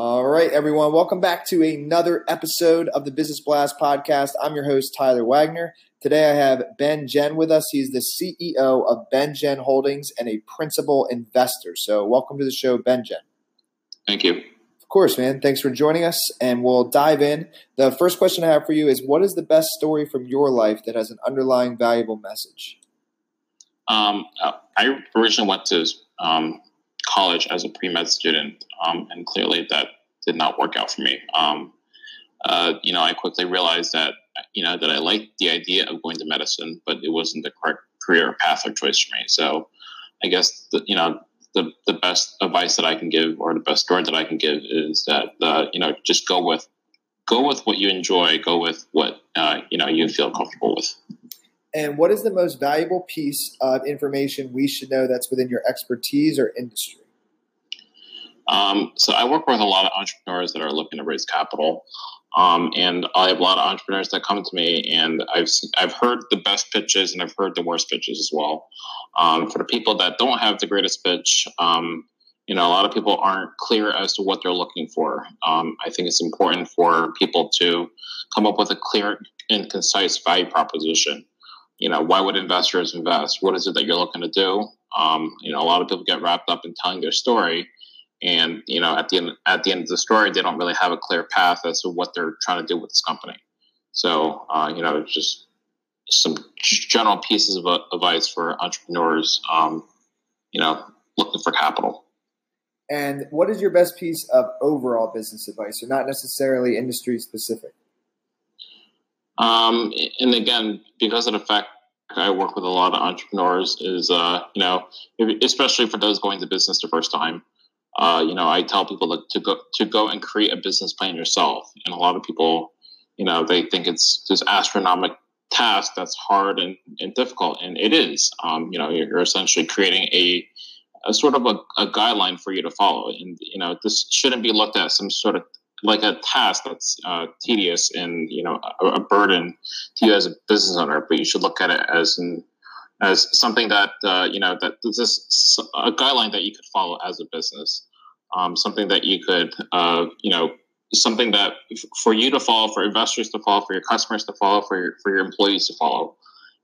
All right, everyone. Welcome back to another episode of the Business Blast podcast. I'm your host, Tyler Wagner. Today I have Ben Jen with us. He's the CEO of Ben Jen Holdings and a principal investor. So, welcome to the show, Ben Jen. Thank you. Of course, man. Thanks for joining us, and we'll dive in. The first question I have for you is What is the best story from your life that has an underlying valuable message? Um, uh, I originally went to um, college as a pre med student, um, and clearly that did not work out for me. Um, uh, you know, I quickly realized that you know that I liked the idea of going to medicine, but it wasn't the correct career path or choice for me. So, I guess the, you know the the best advice that I can give, or the best story that I can give, is that uh, you know just go with go with what you enjoy, go with what uh, you know you feel comfortable with. And what is the most valuable piece of information we should know that's within your expertise or industry? Um, so I work with a lot of entrepreneurs that are looking to raise capital. Um, and I have a lot of entrepreneurs that come to me, and I've I've heard the best pitches and I've heard the worst pitches as well. Um, for the people that don't have the greatest pitch, um, you know, a lot of people aren't clear as to what they're looking for. Um, I think it's important for people to come up with a clear and concise value proposition you know, why would investors invest? What is it that you're looking to do? Um, you know, a lot of people get wrapped up in telling their story, and you know, at the end at the end of the story, they don't really have a clear path as to what they're trying to do with this company. So, uh, you know, just some general pieces of advice for entrepreneurs. Um, you know, looking for capital. And what is your best piece of overall business advice, or not necessarily industry specific? Um, and again, because of the fact I work with a lot of entrepreneurs, is uh, you know, especially for those going to business the first time. Uh, you know, I tell people to, to go to go and create a business plan yourself, and a lot of people, you know, they think it's this astronomical task that's hard and, and difficult, and it is. Um, you know, you're, you're essentially creating a a sort of a, a, guideline for you to follow. And you know, this shouldn't be looked at some sort of like a task that's uh, tedious and you know a, a, burden to you as a business owner, but you should look at it as an as something that uh, you know that this is a guideline that you could follow as a business, um, something that you could uh, you know something that for you to follow, for investors to follow, for your customers to follow, for your for your employees to follow.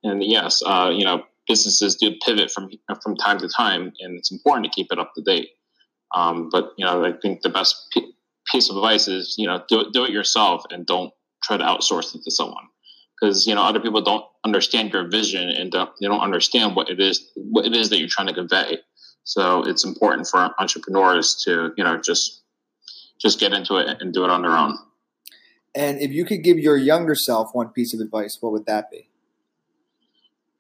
And yes, uh, you know businesses do pivot from from time to time, and it's important to keep it up to date. Um, but you know, I think the best piece of advice is you know do do it yourself and don't try to outsource it to someone. Because you know other people don't understand your vision and don't, they don't understand what it is what it is that you're trying to convey. So it's important for entrepreneurs to you know just just get into it and do it on their own. And if you could give your younger self one piece of advice what would that be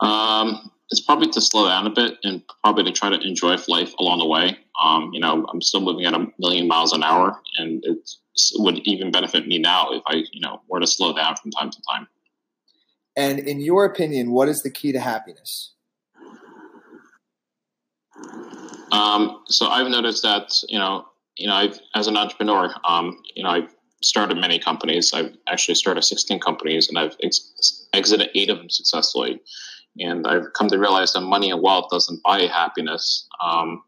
um, it's probably to slow down a bit and probably to try to enjoy life along the way. Um, you know, I'm still moving at a million miles an hour, and it would even benefit me now if I, you know, were to slow down from time to time. And in your opinion, what is the key to happiness? Um, so I've noticed that you know, you know, I've as an entrepreneur, um, you know, I've started many companies. I've actually started 16 companies, and I've ex- exited eight of them successfully. And I've come to realize that money and wealth doesn't buy happiness. Um,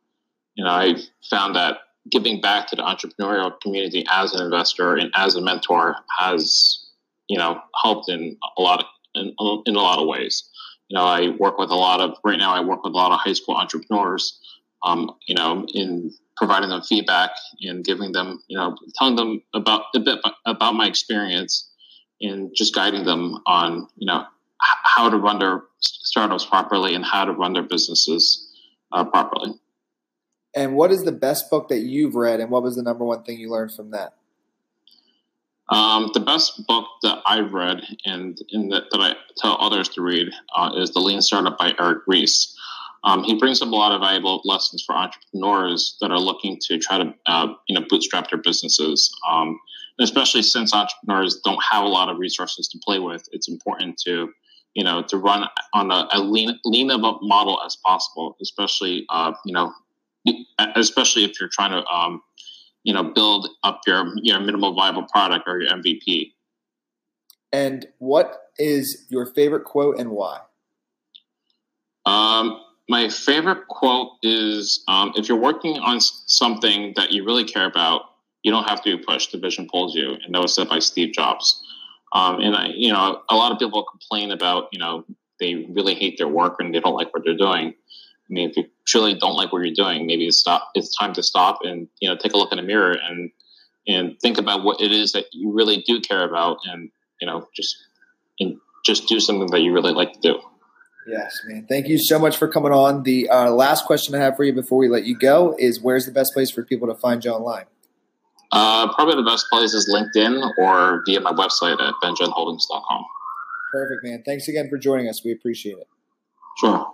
you know, I found that giving back to the entrepreneurial community as an investor and as a mentor has, you know, helped in a lot of in, in a lot of ways. You know, I work with a lot of right now. I work with a lot of high school entrepreneurs. Um, you know, in providing them feedback and giving them, you know, telling them about a bit about my experience and just guiding them on, you know, how to run their startups properly and how to run their businesses uh, properly. And what is the best book that you've read, and what was the number one thing you learned from that? Um, the best book that I've read and in that, that I tell others to read uh, is The Lean Startup by Eric Ries. um, he brings up a lot of valuable lessons for entrepreneurs that are looking to try to uh, you know bootstrap their businesses. Um, especially since entrepreneurs don't have a lot of resources to play with, it's important to you know to run on a, a lean lean of a model as possible. Especially uh, you know especially if you're trying to um, you know build up your your minimal viable product or your MVP. And what is your favorite quote and why? Um, my favorite quote is um, if you're working on something that you really care about, you don't have to be pushed. The vision pulls you. And that was said by Steve Jobs. Um, and I, you know, a lot of people complain about, you know, they really hate their work and they don't like what they're doing. I mean, if you truly don't like what you're doing, maybe it's stop. It's time to stop and you know take a look in the mirror and and think about what it is that you really do care about, and you know just and just do something that you really like to do. Yes, man. Thank you so much for coming on. The uh, last question I have for you before we let you go is where's the best place for people to find you online? Uh, probably the best place is LinkedIn or via my website at benjenholdings.com. Perfect, man. Thanks again for joining us. We appreciate it. Sure.